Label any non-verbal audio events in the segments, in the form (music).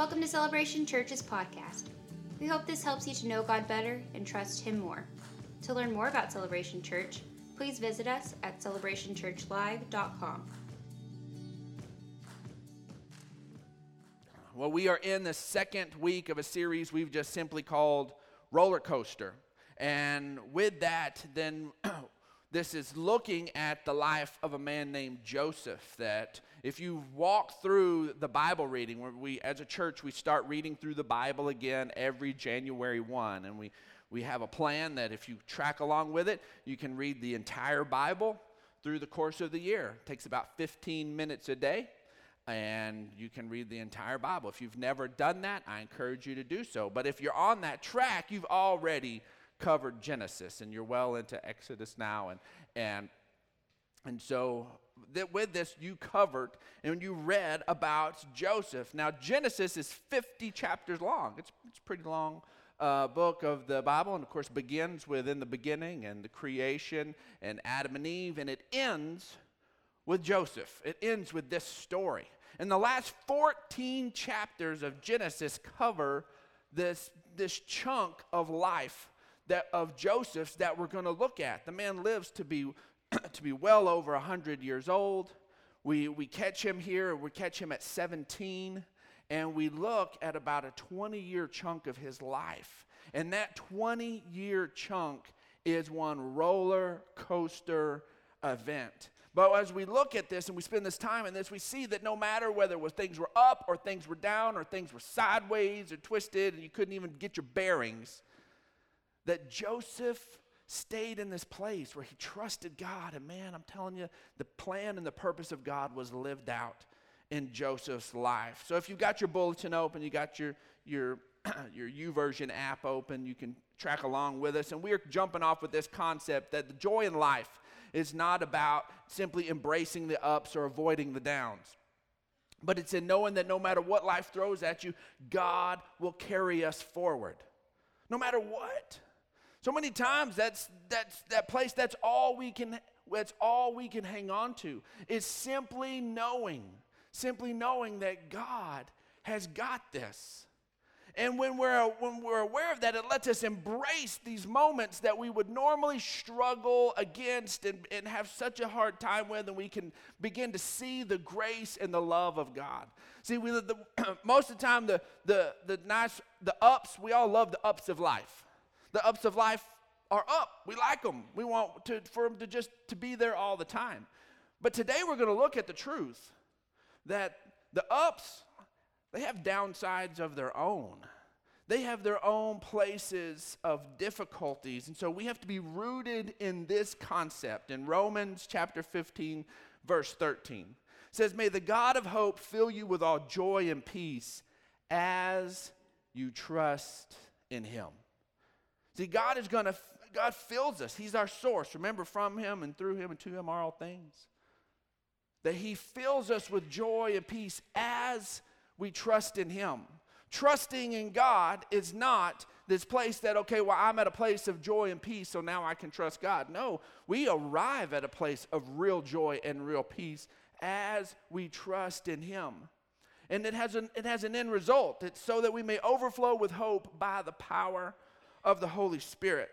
Welcome to Celebration Church's podcast. We hope this helps you to know God better and trust Him more. To learn more about Celebration Church, please visit us at celebrationchurchlive.com. Well, we are in the second week of a series we've just simply called Roller Coaster. And with that, then (clears throat) this is looking at the life of a man named Joseph. That if you walk through the Bible reading, where we, as a church, we start reading through the Bible again every January 1. And we, we have a plan that if you track along with it, you can read the entire Bible through the course of the year. It takes about 15 minutes a day and you can read the entire Bible. If you've never done that, I encourage you to do so. But if you're on that track, you've already covered Genesis and you're well into Exodus now and and and so that with this you covered and you read about Joseph. Now Genesis is 50 chapters long. It's it's a pretty long uh, book of the Bible, and of course begins with in the beginning and the creation and Adam and Eve, and it ends with Joseph. It ends with this story. And the last 14 chapters of Genesis cover this, this chunk of life that, of Joseph's that we're going to look at. The man lives to be, (clears throat) to be well over 100 years old. We, we catch him here, we catch him at 17, and we look at about a 20 year chunk of his life. And that 20 year chunk is one roller coaster event. But as we look at this and we spend this time in this, we see that no matter whether was things were up or things were down or things were sideways or twisted and you couldn't even get your bearings, that Joseph stayed in this place where he trusted God. And man, I'm telling you, the plan and the purpose of God was lived out in Joseph's life. So if you've got your bulletin open, you got your your (clears throat) your YouVersion app open, you can track along with us. And we're jumping off with this concept that the joy in life is not about simply embracing the ups or avoiding the downs. But it's in knowing that no matter what life throws at you, God will carry us forward. No matter what. So many times that's that's that place that's all we can that's all we can hang on to is simply knowing, simply knowing that God has got this. And when we're, when we're aware of that, it lets us embrace these moments that we would normally struggle against and, and have such a hard time with, and we can begin to see the grace and the love of God. See, we, the, (clears throat) most of the time, the, the, the nice, the ups, we all love the ups of life. The ups of life are up. We like them. We want to, for them to just to be there all the time. But today we're going to look at the truth that the ups they have downsides of their own. They have their own places of difficulties. And so we have to be rooted in this concept. In Romans chapter 15, verse 13, it says, May the God of hope fill you with all joy and peace as you trust in him. See, God is going to, God fills us. He's our source. Remember, from him and through him and to him are all things. That he fills us with joy and peace as we trust in Him. Trusting in God is not this place that, okay, well, I'm at a place of joy and peace, so now I can trust God. No, we arrive at a place of real joy and real peace as we trust in Him. And it has an, it has an end result. It's so that we may overflow with hope by the power of the Holy Spirit.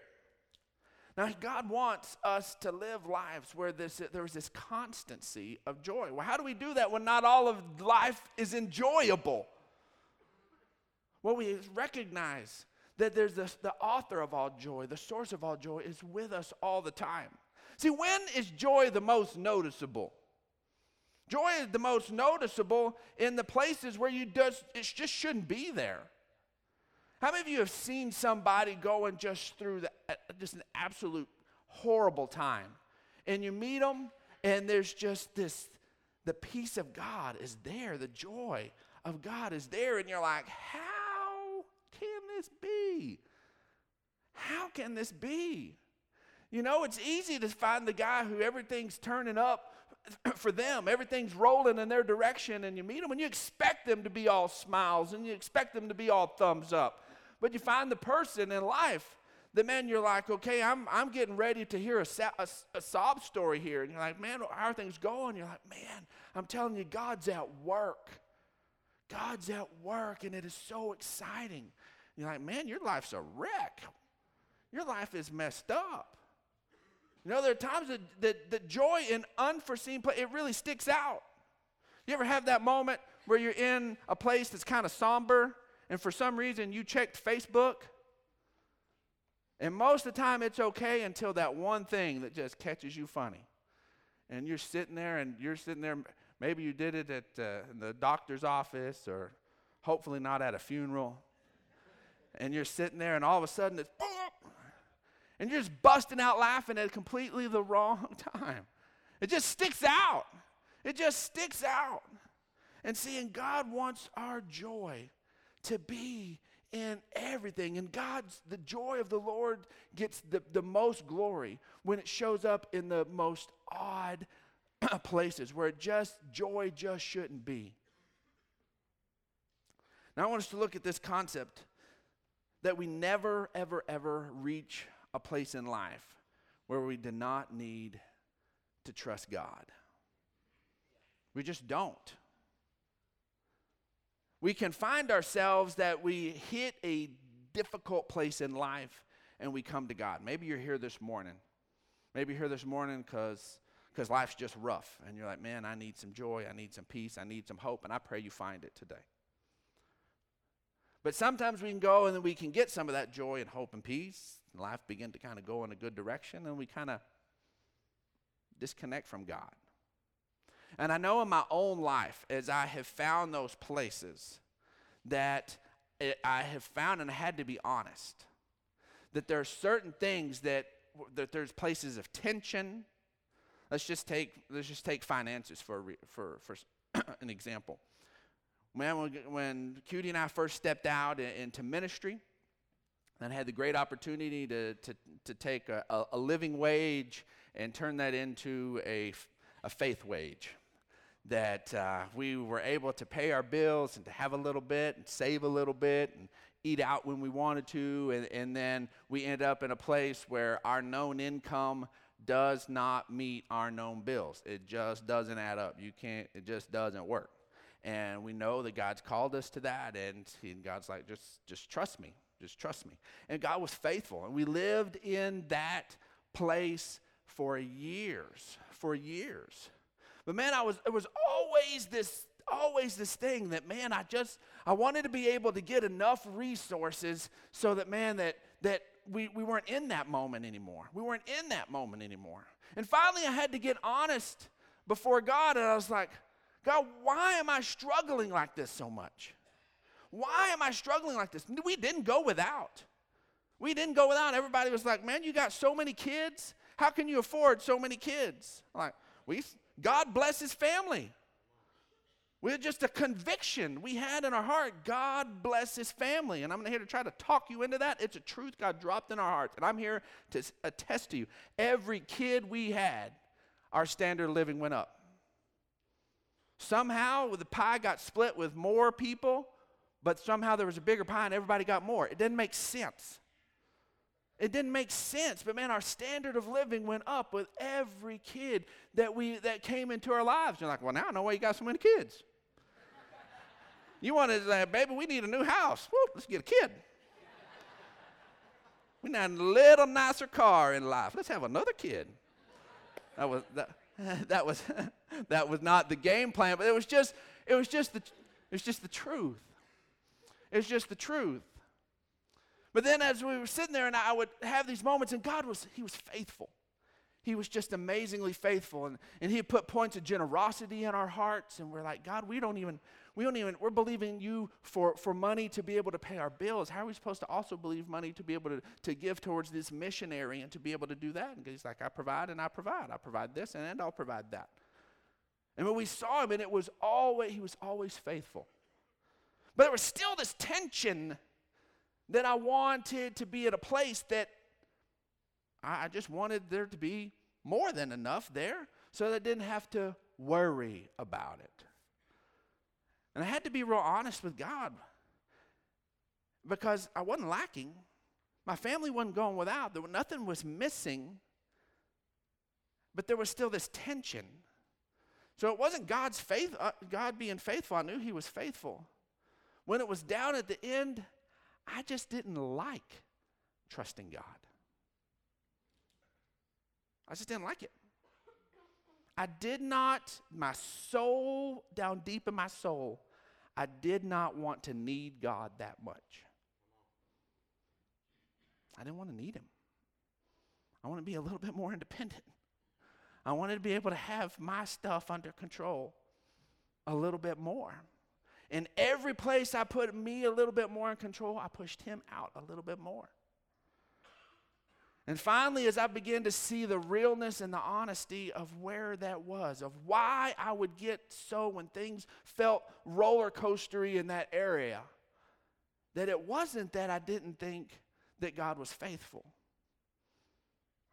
Now, God wants us to live lives where this, there's this constancy of joy. Well, how do we do that when not all of life is enjoyable? Well, we recognize that there's this, the author of all joy, the source of all joy, is with us all the time. See, when is joy the most noticeable? Joy is the most noticeable in the places where you just, it just shouldn't be there. How many of you have seen somebody going just through the, uh, just an absolute horrible time? And you meet them, and there's just this the peace of God is there, the joy of God is there, and you're like, how can this be? How can this be? You know, it's easy to find the guy who everything's turning up (clears throat) for them, everything's rolling in their direction, and you meet them and you expect them to be all smiles and you expect them to be all thumbs up. But you find the person in life the man you're like, okay, I'm, I'm getting ready to hear a, a, a, sob story here. And you're like, man, how are things going? You're like, man, I'm telling you, God's at work. God's at work and it is so exciting. You're like, man, your life's a wreck. Your life is messed up. You know, there are times that, that joy in unforeseen place, it really sticks out. You ever have that moment where you're in a place that's kind of somber and for some reason you checked Facebook? And most of the time it's okay until that one thing that just catches you funny. And you're sitting there and you're sitting there, maybe you did it at uh, the doctor's office or hopefully not at a funeral. And you're sitting there and all of a sudden it's and you're just busting out laughing at completely the wrong (laughs) time. It just sticks out. It just sticks out. And seeing God wants our joy to be in everything. And God's, the joy of the Lord gets the, the most glory when it shows up in the most odd (clears throat) places where just, joy just shouldn't be. Now, I want us to look at this concept that we never, ever, ever reach a place in life where we do not need to trust God. We just don't. We can find ourselves that we hit a difficult place in life and we come to God. Maybe you're here this morning. Maybe you're here this morning because because life's just rough and you're like, man, I need some joy, I need some peace, I need some hope, and I pray you find it today. But sometimes we can go and then we can get some of that joy and hope and peace, and life begin to kind of go in a good direction, and we kind of disconnect from God. And I know in my own life, as I have found those places, that it, I have found, and I had to be honest, that there are certain things that, that there's places of tension. Let's just take, let's just take finances for, for, for (clears throat) an example. Man, when, Cutie and I first stepped out into ministry, and had the great opportunity to, to, to take a, a living wage and turn that into a, a faith wage that uh, we were able to pay our bills and to have a little bit and save a little bit and eat out when we wanted to. And, and then we end up in a place where our known income does not meet our known bills. It just doesn't add up. You can't, it just doesn't work. And we know that God's called us to that. And, and God's like, just, just trust me. Just trust me. And God was faithful. And we lived in that place for years. For years. But man, I was it was always this always this thing that man, I just I wanted to be able to get enough resources so that man that that we, we weren't in that moment anymore. We weren't in that moment anymore. And finally I had to get honest before God and I was like, God, why am I struggling like this so much? Why am I struggling like this? We didn't go without. We didn't go without. Everybody was like, man, you got so many kids. How can you afford so many kids? I'm like, we God bless his family. We're just a conviction we had in our heart. God bless his family. And I'm here to try to talk you into that. It's a truth God dropped in our hearts. And I'm here to attest to you. Every kid we had, our standard of living went up. Somehow the pie got split with more people, but somehow there was a bigger pie and everybody got more. It didn't make sense. It didn't make sense, but man, our standard of living went up with every kid that we that came into our lives. You're like, well, now I know why you got so many kids. (laughs) you wanted to say, baby, we need a new house. Woo, let's get a kid. (laughs) we need a little nicer car in life. Let's have another kid. That was that, (laughs) that was that was not the game plan, but it was just it was just the it was just the truth. It was just the truth. But then as we were sitting there and I would have these moments, and God was, He was faithful. He was just amazingly faithful. And, and He put points of generosity in our hearts. And we're like, God, we don't even, we don't even, we're believing you for, for money to be able to pay our bills. How are we supposed to also believe money to be able to, to give towards this missionary and to be able to do that? And He's like, I provide and I provide. I provide this and I'll provide that. And when we saw him, and it was always, he was always faithful. But there was still this tension that I wanted to be at a place that I just wanted there to be more than enough there so that I didn't have to worry about it. And I had to be real honest with God because I wasn't lacking. My family wasn't going without. There was, nothing was missing. But there was still this tension. So it wasn't God's faith, uh, God being faithful. I knew He was faithful. when it was down at the end, I just didn't like trusting God. I just didn't like it. I did not, my soul, down deep in my soul, I did not want to need God that much. I didn't want to need Him. I want to be a little bit more independent. I wanted to be able to have my stuff under control a little bit more. In every place I put me a little bit more in control, I pushed him out a little bit more. And finally, as I began to see the realness and the honesty of where that was, of why I would get so when things felt roller coastery in that area, that it wasn't that I didn't think that God was faithful.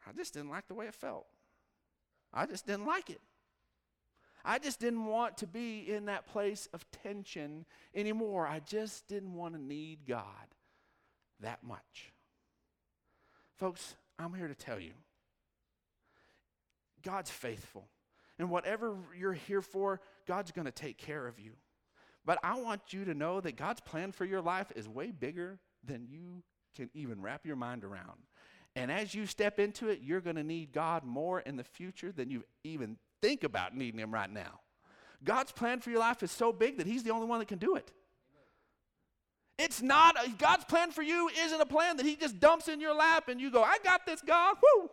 I just didn't like the way it felt. I just didn't like it. I just didn't want to be in that place of tension anymore. I just didn't want to need God that much. Folks, I'm here to tell you God's faithful. And whatever you're here for, God's going to take care of you. But I want you to know that God's plan for your life is way bigger than you can even wrap your mind around. And as you step into it, you're going to need God more in the future than you've even think about needing Him right now. God's plan for your life is so big that He's the only one that can do it. It's not, a, God's plan for you isn't a plan that He just dumps in your lap and you go, I got this, God. Whoo!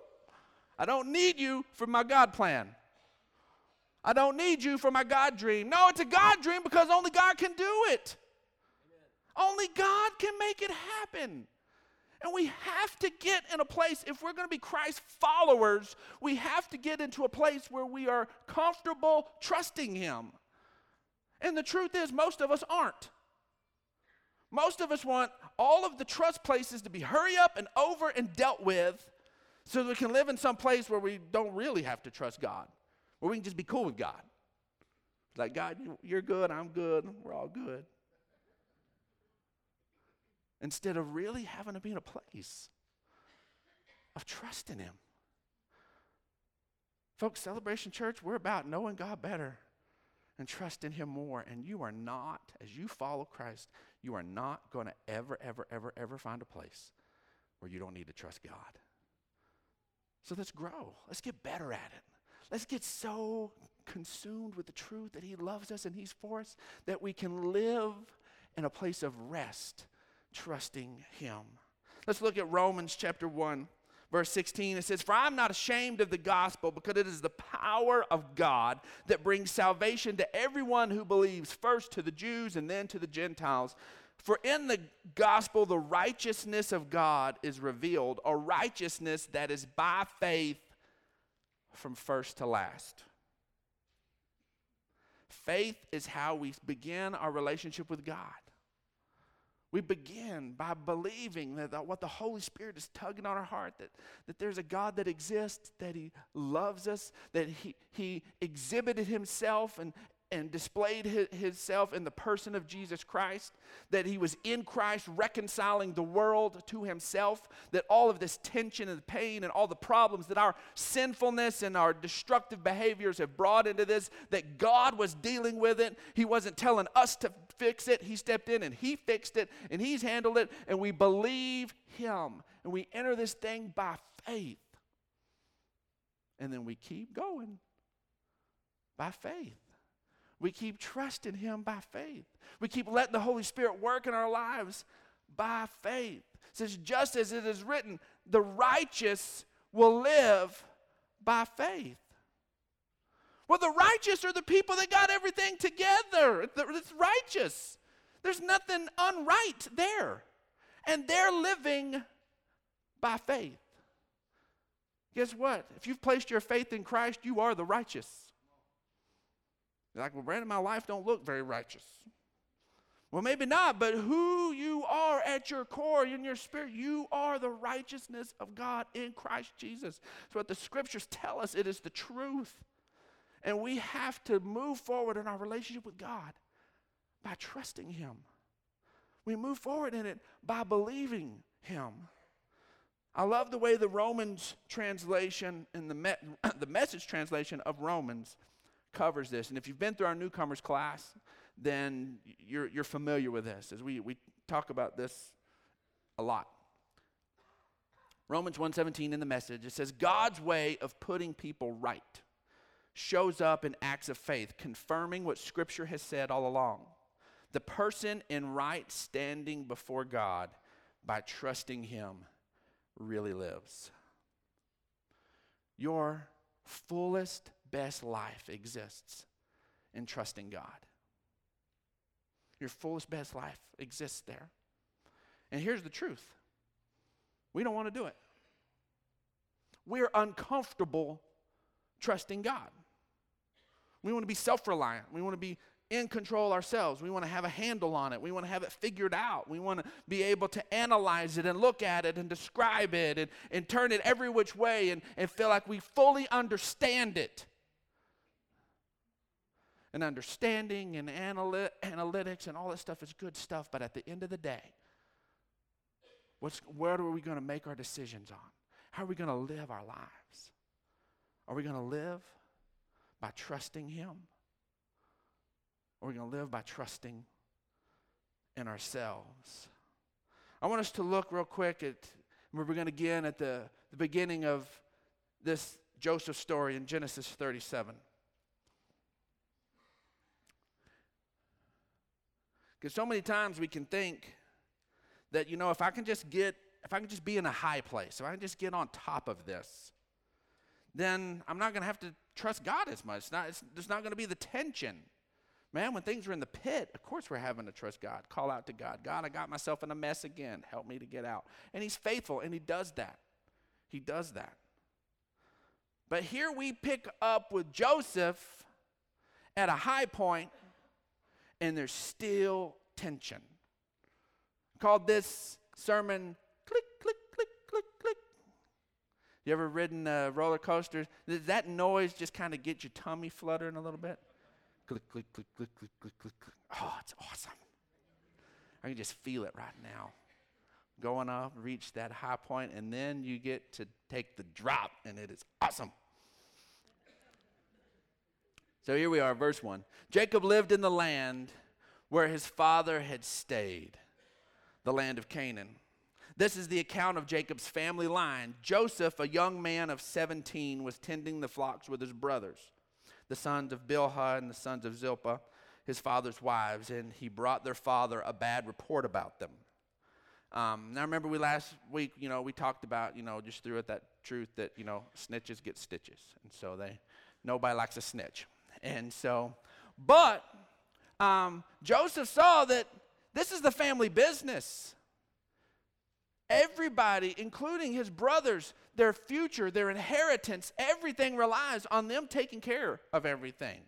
I don't need you for my God plan. I don't need you for my God dream. No, it's a God dream because only God can do it. Amen. Only God can make it happen. And we have to get in a place, if we're going to be Christ followers, we have to get into a place where we are comfortable trusting Him. And the truth is, most of us aren't. Most of us want all of the trust places to be hurry up and over and dealt with so that we can live in some place where we don't really have to trust God, where we can just be cool with God. Like, God, you're good, I'm good, we're all good instead of really having to be in a place of trusting Him. Folks, Celebration Church, we're about knowing God better and trusting Him more. And you are not, as you follow Christ, you are not going to ever, ever, ever, ever find a place where you don't need to trust God. So let's grow. Let's get better at it. Let's get so consumed with the truth that He loves us and He's for us that we can live in a place of rest trusting Him. Let's look at Romans chapter 1, verse 16. It says, For I'm not ashamed of the gospel because it is the power of God that brings salvation to everyone who believes, first to the Jews and then to the Gentiles. For in the gospel, the righteousness of God is revealed, a righteousness that is by faith from first to last. Faith is how we begin our relationship with God. We begin by believing that, that what the Holy Spirit is tugging on our heart, that, that there's a God that exists, that He loves us, that He, he exhibited Himself and, and displayed his, himself in the person of Jesus Christ, that he was in Christ reconciling the world to himself, that all of this tension and pain and all the problems that our sinfulness and our destructive behaviors have brought into this, that God was dealing with it. He wasn't telling us to fix it. He stepped in and he fixed it and he's handled it, and we believe him. And we enter this thing by faith. And then we keep going by faith. We keep trusting Him by faith. We keep letting the Holy Spirit work in our lives by faith. It says, just as it is written, the righteous will live by faith. Well, the righteous are the people that got everything together. It's righteous. There's nothing unright there. And they're living by faith. Guess what? If you've placed your faith in Christ, you are the righteous. You're like, well, Brandon, my life don't look very righteous. Well, maybe not, but who you are at your core, in your spirit, you are the righteousness of God in Christ Jesus. So what the scriptures tell us, it is the truth. And we have to move forward in our relationship with God by trusting Him. We move forward in it by believing Him. I love the way the Romans translation and the, me- (coughs) the message translation of Romans covers this. And if you've been through our newcomers class, then you're, you're familiar with this, as we, we talk about this a lot. Romans 1:17 in the message it says God's way of putting people right shows up in acts of faith confirming what scripture has said all along. The person in right standing before God by trusting him really lives. Your fullest best life exists in trusting God. Your fullest best life exists there. And here's the truth we don't want to do it. We're uncomfortable trusting God. We want to be self reliant. We want to be in control ourselves. We want to have a handle on it. We want to have it figured out. We want to be able to analyze it and look at it and describe it and, and turn it every which way and, and feel like we fully understand it. And understanding and analy- analytics and all that stuff is good stuff, but at the end of the day, What's, where are we going to make our decisions on? How are we going to live our lives? Are we going to live by trusting Him? Or are we going to live by trusting in ourselves? I want us to look real quick at, we're going again at the, the beginning of this Joseph story in Genesis 37. Because so many times we can think that, you know, if I can just get, if I can just be in a high place, if I can just get on top of this, then I'm not going to have to trust God as much. It's not, it's, there's not going to be the tension. Man, when things are in the pit, of course we're having to trust God. Call out to God. God, I got myself in a mess again. Help me to get out. And He's faithful, and He does that. He does that. But here we pick up with Joseph at a high point, and there's still tension called this sermon click, click, click, click, click. You ever ridden a roller coaster? Does that noise just kind of get your tummy fluttering a little bit? Click, click, click, click, click, click, click, click. Oh, it's awesome. I can just feel it right now. Going up, reach that high point, and then you get to take the drop, and it is awesome. So here we are, verse 1. Jacob lived in the land where his father had stayed the land of Canaan. This is the account of Jacob's family line. Joseph, a young man of 17, was tending the flocks with his brothers, the sons of Bilhah and the sons of Zilpah, his father's wives, and he brought their father a bad report about them. Um, now, remember, we last week, you know, we talked about, you know, just threw it that truth that, you know, snitches get stitches. And so they, nobody likes a snitch. And so, but um, Joseph saw that this is the family business. Everybody, including his brothers, their future, their inheritance, everything relies on them taking care of everything.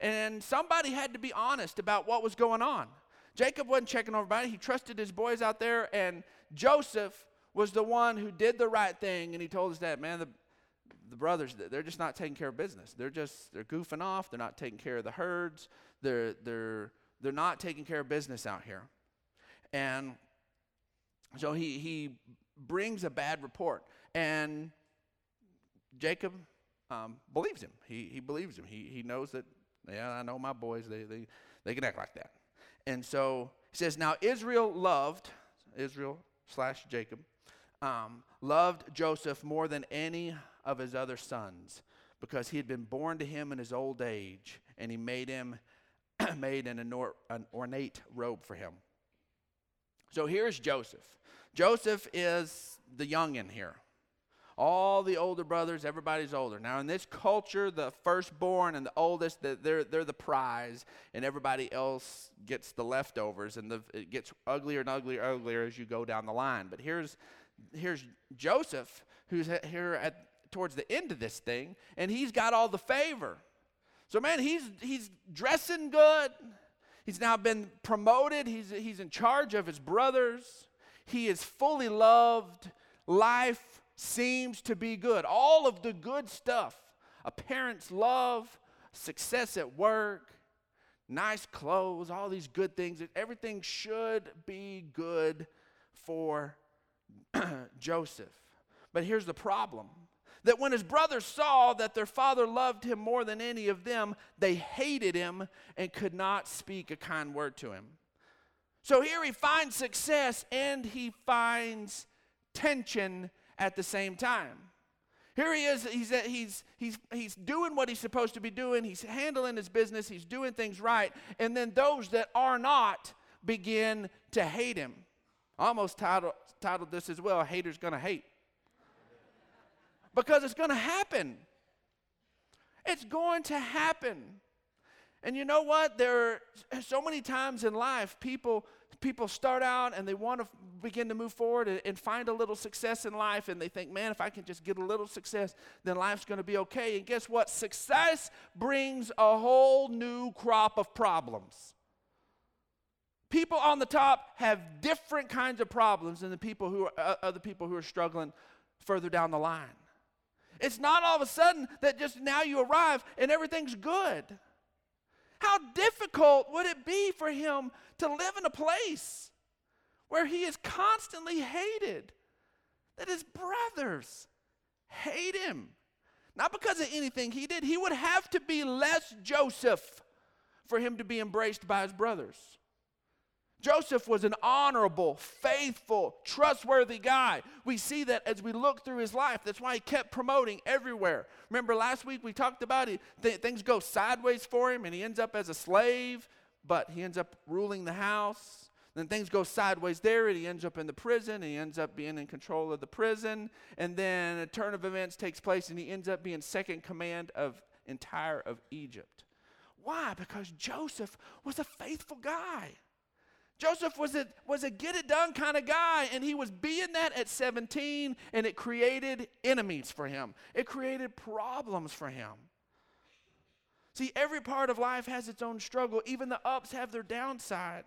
And somebody had to be honest about what was going on. Jacob wasn't checking over everybody, he trusted his boys out there, and Joseph was the one who did the right thing, and he told his dad, Man, the, the brothers, they're just not taking care of business. They're just, they're goofing off, they're not taking care of the herds, they're, they're, they're not taking care of business out here. And so he, he brings a bad report. And Jacob um, believes him. He, he believes him. He, he knows that, yeah, I know my boys, they, they, they can act like that. And so he says, Now Israel loved, Israel slash Jacob, um, loved Joseph more than any of his other sons because he had been born to him in his old age, and he made him (clears throat) made an, anor- an ornate robe for him. So here's Joseph. Joseph is the youngin here. All the older brothers, everybody's older. Now, in this culture, the firstborn and the oldest, they're, they're the prize, and everybody else gets the leftovers, and the, it gets uglier and uglier and uglier as you go down the line. But here's, here's Joseph, who's here at, towards the end of this thing, and he's got all the favor. So, man, he's, he's dressing good. He's now been promoted. He's, he's in charge of his brothers. He is fully loved. Life seems to be good. All of the good stuff a parent's love, success at work, nice clothes, all these good things. Everything should be good for (clears throat) Joseph. But here's the problem that when his brothers saw that their father loved him more than any of them, they hated him and could not speak a kind word to him. So here he finds success and he finds tension at the same time. Here he is, he's, he's, he's, he's doing what he's supposed to be doing, he's handling his business, he's doing things right, and then those that are not begin to hate him. Almost titled, titled this as well Haters Gonna Hate because it's going to happen. It's going to happen. And you know what? There are so many times in life people people start out and they want to begin to move forward and, and, find a little success in life and they think, "Man, if I can just get a little success, then life's going to be okay." And guess what? Success brings a whole new crop of problems. People on the top have different kinds of problems than the people who are uh, other people who are struggling further down the line. It's not all of a sudden that just now you arrive and everything's good. How difficult would it be for him to live in a place where he is constantly hated? That his brothers hate him. Not because of anything he did. He would have to be less Joseph for him to be embraced by his brothers. Joseph was an honorable, faithful, trustworthy guy. We see that as we look through his life. That's why he kept promoting everywhere. Remember last week we talked about it, th- things go sideways for him and he ends up as a slave, but he ends up ruling the house. Then things go sideways there and he ends up in the prison and he ends up being in control of the prison. And then a turn of events takes place and he ends up being second command of entire of Egypt. Why? Because Joseph was a faithful guy. Joseph was a, was a get it done kind of guy, and he was being that at 17, and it created enemies for him. It created problems for him. See, every part of life has its own struggle, even the ups have their downside.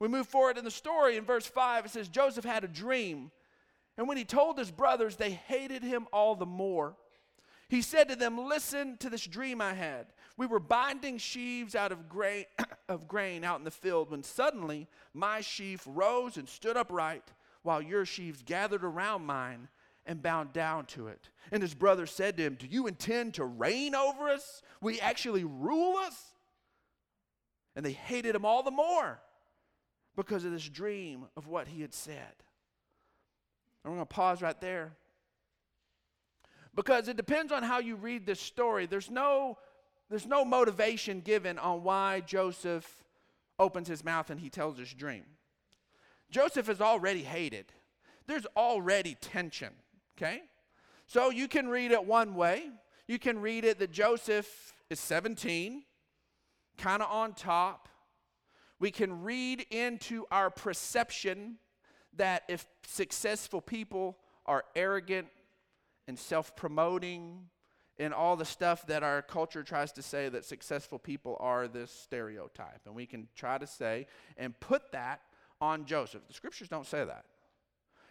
We move forward in the story in verse 5, it says, Joseph had a dream, and when he told his brothers, they hated him all the more. He said to them, Listen to this dream I had. We were binding sheaves out of grain, (clears throat) of grain out in the field when suddenly my sheaf rose and stood upright while your sheaves gathered around mine and bound down to it. And his brother said to him, Do you intend to reign over us? We actually rule us? And they hated him all the more because of this dream of what he had said. I'm going to pause right there because it depends on how you read this story. There's no there's no motivation given on why Joseph opens his mouth and he tells his dream. Joseph is already hated. There's already tension, okay? So you can read it one way. You can read it that Joseph is 17, kind of on top. We can read into our perception that if successful people are arrogant and self promoting in all the stuff that our culture tries to say that successful people are this stereotype. And we can try to say and put that on Joseph. The scriptures don't say that.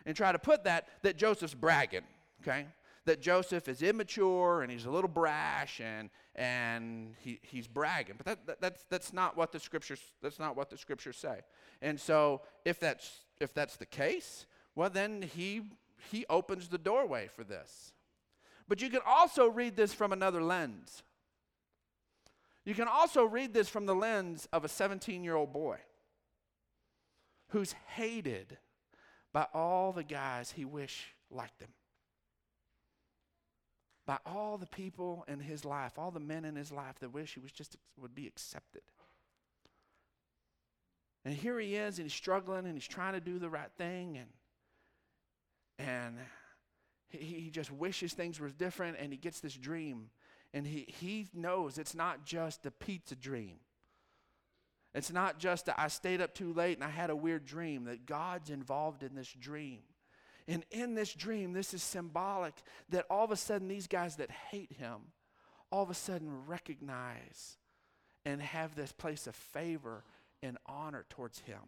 And try to put that that Joseph's bragging, okay? That Joseph is immature and he's a little brash and and he, he's bragging. But that, that, that's that's not what the scriptures that's not what the scriptures say. And so if that's if that's the case, well then he he opens the doorway for this. But you can also read this from another lens. You can also read this from the lens of a 17 year old boy who's hated by all the guys he wish liked him. By all the people in his life, all the men in his life that wish he was just would be accepted. And here he is, and he's struggling, and he's trying to do the right thing, and and he, he just wishes things were different and he gets this dream. And he, he knows it's not just a pizza dream. It's not just that I stayed up too late and I had a weird dream, that God's involved in this dream. And in this dream, this is symbolic that all of a sudden, these guys that hate him all of a sudden recognize and have this place of favor and honor towards him.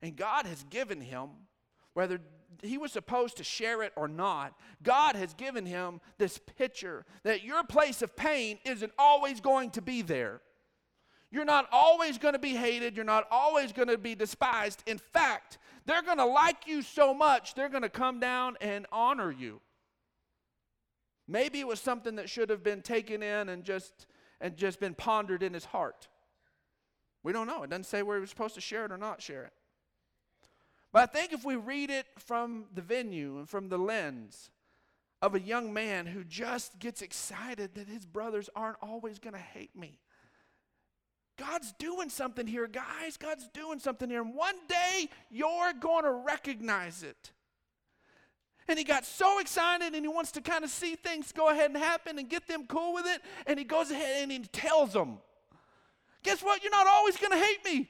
And God has given him whether he was supposed to share it or not, God has given him this picture that your place of pain isn't always going to be there. You're not always going to be hated. You're not always going to be despised. In fact, they're going to like you so much, they're going to come down and honor you. Maybe it was something that should have been taken in and just and just been pondered in his heart. We don't know. It doesn't say where he was supposed to share it or not share it. But I think if we read it from the venue and from the lens of a young man who just gets excited that his brothers aren't always going to hate me. God's doing something here, guys. God's doing something here. And one day you're going to recognize it. And he got so excited and he wants to kind of see things go ahead and happen and get them cool with it. And he goes ahead and he tells them, Guess what? You're not always going to hate me.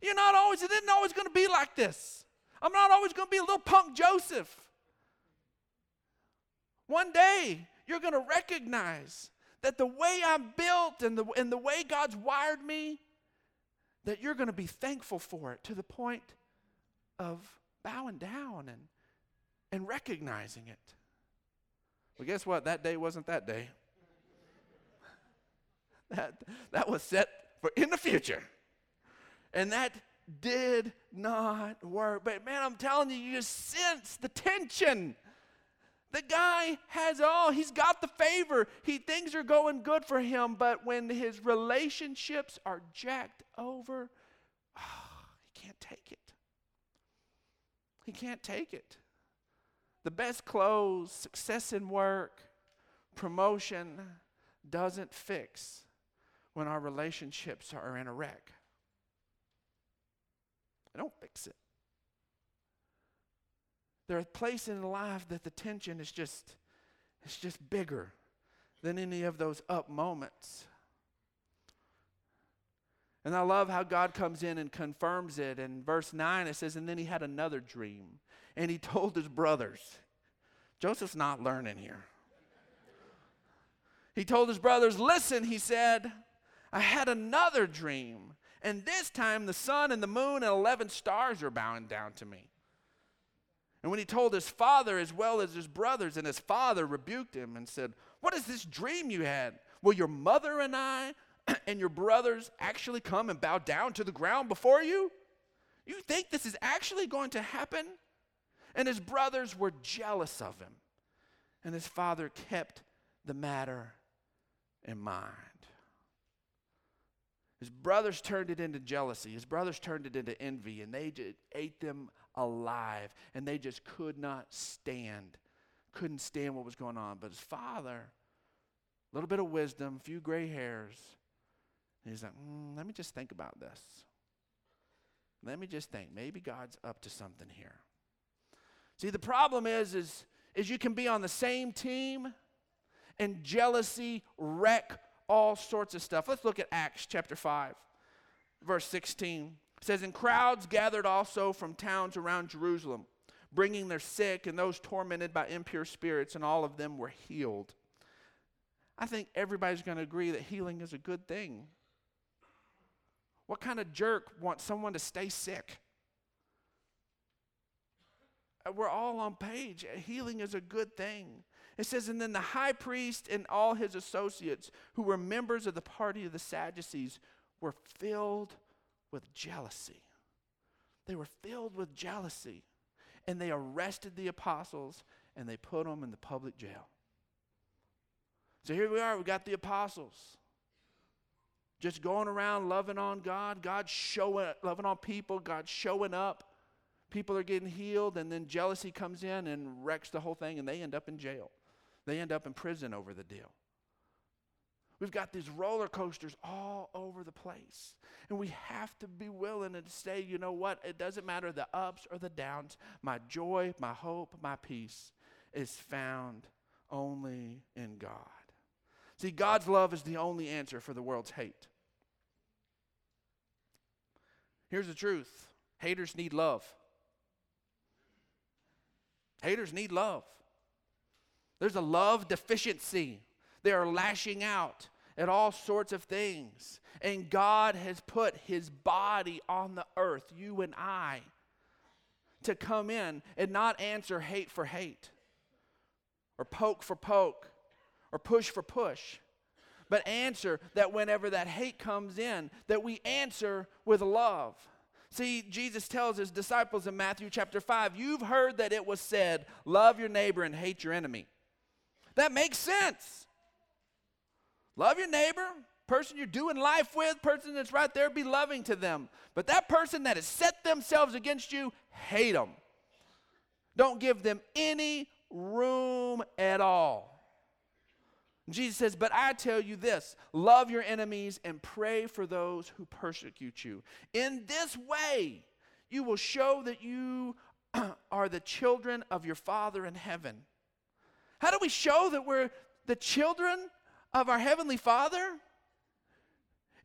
You're not always, it isn't always going to be like this. I'm not always going to be a little punk Joseph. One day, you're going to recognize that the way I'm built and the, and the way God's wired me, that you're going to be thankful for it to the point of bowing down and, and recognizing it. Well, guess what? That day wasn't that day. (laughs) that, that was set for in the future. And that did not work. But man, I'm telling you, you just sense the tension the guy has all. He's got the favor. He things are going good for him, but when his relationships are jacked over, oh, (sighs) he can't take it. He can't take it. The best clothes, success in work, promotion doesn't fix when our relationships are in a wreck. They don't fix it. There are places in life that the tension is just, it's just bigger than any of those up moments. And I love how God comes in and confirms it. In verse 9, it says, And then he had another dream. And he told his brothers, Joseph's not learning here. He told his brothers, Listen, he said, I had another dream. And this time the sun and the moon and 11 stars are bowing down to me. And when he told his father as well as his brothers, and his father rebuked him and said, What is this dream you had? Will your mother and I (clears throat) and your brothers actually come and bow down to the ground before you? You think this is actually going to happen? And his brothers were jealous of him. And his father kept the matter in mind. His brothers turned it into jealousy. His brothers turned it into envy, and they ate them alive. And they just could not stand, couldn't stand what was going on. But his father, a little bit of wisdom, a few gray hairs, he's like, mm, let me just think about this. Let me just think. Maybe God's up to something here. See, the problem is, is, is you can be on the same team and jealousy wreck all sorts of stuff. Let's look at Acts chapter 5, verse 16. It says, And crowds gathered also from towns around Jerusalem, bringing their sick and those tormented by impure spirits, and all of them were healed. I think everybody's going to agree that healing is a good thing. What kind of jerk wants someone to stay sick? Uh, we're all on page. Healing is a good thing. It says, And then the high priest and all his associates, who were members of the party of the Sadducees, were filled with jealousy. They were filled with jealousy. And they arrested the apostles and they put them in the public jail. So here we are, we got the apostles. Just going around loving on God, God showing up, loving on people, God showing up. People are getting healed, and then jealousy comes in and wrecks the whole thing, and they end up in jail. They end up in prison over the deal. We've got these roller coasters all over the place. And we have to be willing to say, you know what? It doesn't matter the ups or the downs. My joy, my hope, my peace is found only in God. See, God's love is the only answer for the world's hate. Here's the truth haters need love. Haters need love. There's a love deficiency. They are lashing out at all sorts of things. And God has put his body on the earth, you and I, to come in and not answer hate for hate, or poke for poke, or push for push. But answer that whenever that hate comes in, that we answer with love. See, Jesus tells his disciples in Matthew chapter 5, You've heard that it was said, Love your neighbor and hate your enemy. That makes sense. Love your neighbor, person you're doing life with, person that's right there, be loving to them. But that person that has set themselves against you, hate them. Don't give them any room at all. Jesus says, But I tell you this love your enemies and pray for those who persecute you. In this way, you will show that you (clears throat) are the children of your Father in heaven. How do we show that we're the children of our Heavenly Father?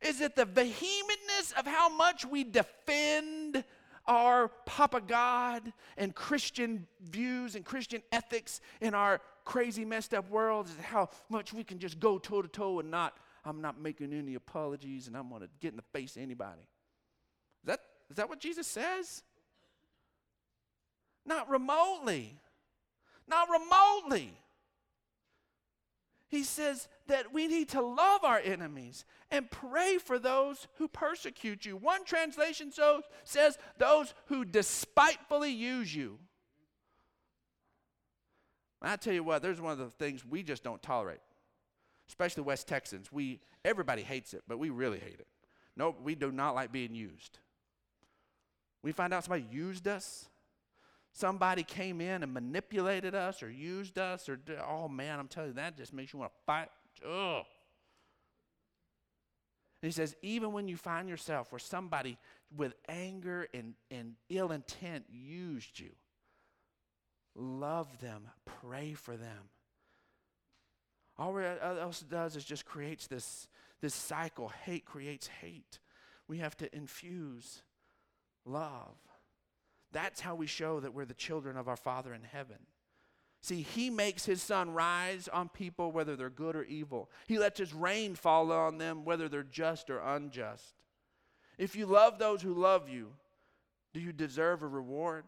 Is it the vehementness of how much we defend our Papa God and Christian views and Christian ethics in our crazy, messed up world? Is it how much we can just go toe to toe and not, I'm not making any apologies and I'm going to get in the face of anybody? Is that, is that what Jesus says? Not remotely. Not remotely. He says that we need to love our enemies and pray for those who persecute you. One translation so says those who despitefully use you. I tell you what, there's one of the things we just don't tolerate, especially West Texans. We everybody hates it, but we really hate it. No, we do not like being used. We find out somebody used us, somebody came in and manipulated us or used us or oh man i'm telling you that just makes you want to fight. Ugh. And he says even when you find yourself where somebody with anger and, and ill intent used you love them pray for them. All uh, else it does is just creates this this cycle. Hate creates hate. We have to infuse love that's how we show that we're the children of our Father in heaven. See, He makes His sun rise on people, whether they're good or evil. He lets His rain fall on them, whether they're just or unjust. If you love those who love you, do you deserve a reward?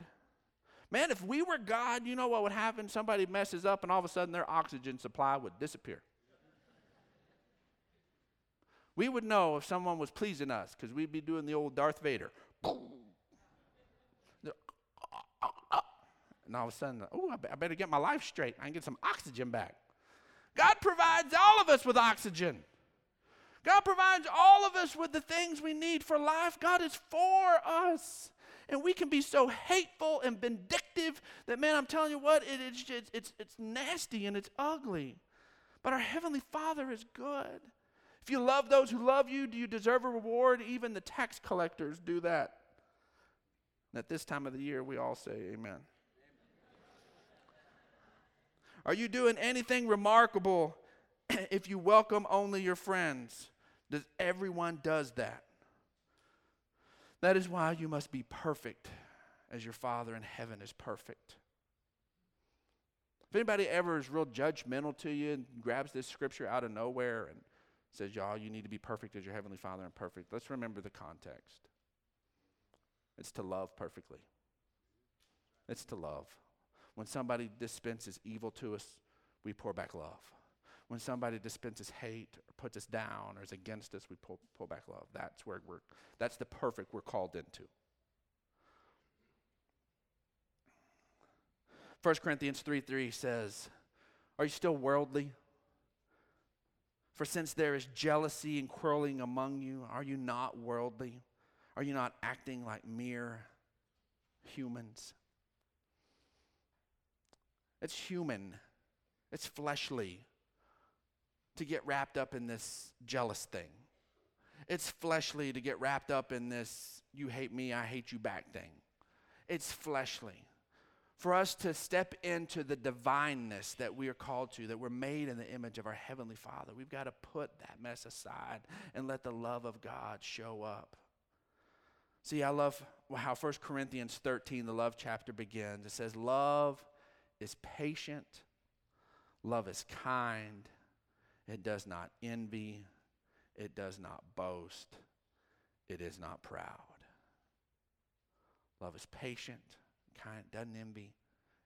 Man, if we were God, you know what would happen? Somebody messes up, and all of a sudden their oxygen supply would disappear. We would know if someone was pleasing us because we'd be doing the old Darth Vader. And all of a sudden, oh, I better get my life straight. I can get some oxygen back. God provides all of us with oxygen. God provides all of us with the things we need for life. God is for us. And we can be so hateful and vindictive that, man, I'm telling you what, it, it's, it's, it's nasty and it's ugly. But our Heavenly Father is good. If you love those who love you, do you deserve a reward? Even the tax collectors do that. And at this time of the year, we all say, Amen. Are you doing anything remarkable (clears throat) if you welcome only your friends? Does everyone does that? That is why you must be perfect as your Father in heaven is perfect. If anybody ever is real judgmental to you and grabs this scripture out of nowhere and says, Y'all, you need to be perfect as your Heavenly Father and perfect, let's remember the context. It's to love perfectly, it's to love. When somebody dispenses evil to us, we pour back love. When somebody dispenses hate or puts us down or is against us, we pull, pull back love. That's where we're, that's the perfect we're called into. 1 Corinthians 3 3 says, Are you still worldly? For since there is jealousy and quarreling among you, are you not worldly? Are you not acting like mere humans? It's human, it's fleshly to get wrapped up in this jealous thing. It's fleshly to get wrapped up in this you hate me, I hate you back thing. It's fleshly. For us to step into the divineness that we are called to, that we're made in the image of our Heavenly Father, we've got to put that mess aside and let the love of God show up. See, I love how 1 Corinthians 13, the love chapter, begins. It says, Love is patient, love is kind, it does not envy, it does not boast, it is not proud. Love is patient, kind, doesn't envy,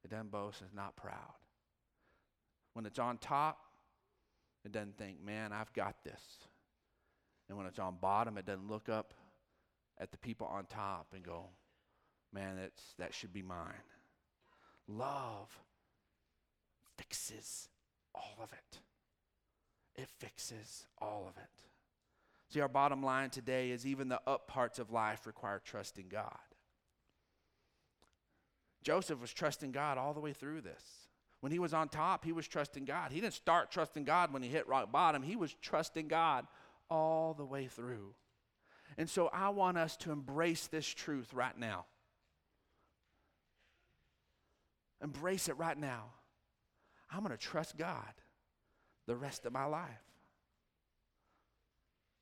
it doesn't boast, it's not proud. When it's on top, it doesn't think, man, I've got this. And when it's on bottom, it doesn't look up at the people on top and go, man, that's, that should be mine. Love fixes all of it. It fixes all of it. See, our bottom line today is even the up parts of life require trusting God. Joseph was trusting God all the way through this. When he was on top, he was trusting God. He didn't start trusting God when he hit rock bottom, he was trusting God all the way through. And so I want us to embrace this truth right now. Embrace it right now. I'm going to trust God the rest of my life.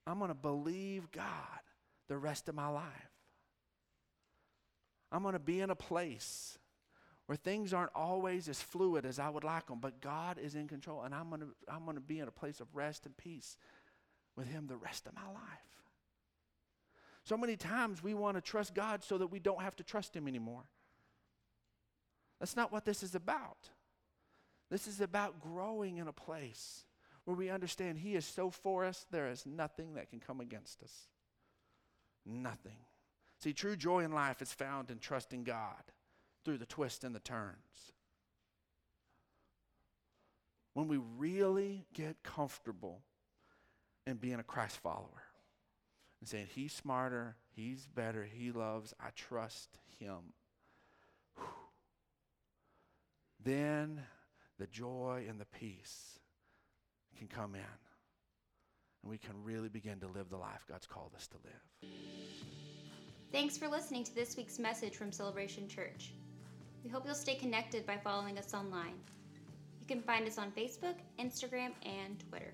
I'm going to believe God the rest of my life. I'm going to be in a place where things aren't always as fluid as I would like them, but God is in control, and I'm going to, I'm going to be in a place of rest and peace with Him the rest of my life. So many times we want to trust God so that we don't have to trust Him anymore. That's not what this is about. This is about growing in a place where we understand He is so for us, there is nothing that can come against us. Nothing. See, true joy in life is found in trusting God through the twists and the turns. When we really get comfortable in being a Christ follower and saying, He's smarter, He's better, He loves, I trust Him. Then the joy and the peace can come in. And we can really begin to live the life God's called us to live. Thanks for listening to this week's message from Celebration Church. We hope you'll stay connected by following us online. You can find us on Facebook, Instagram, and Twitter.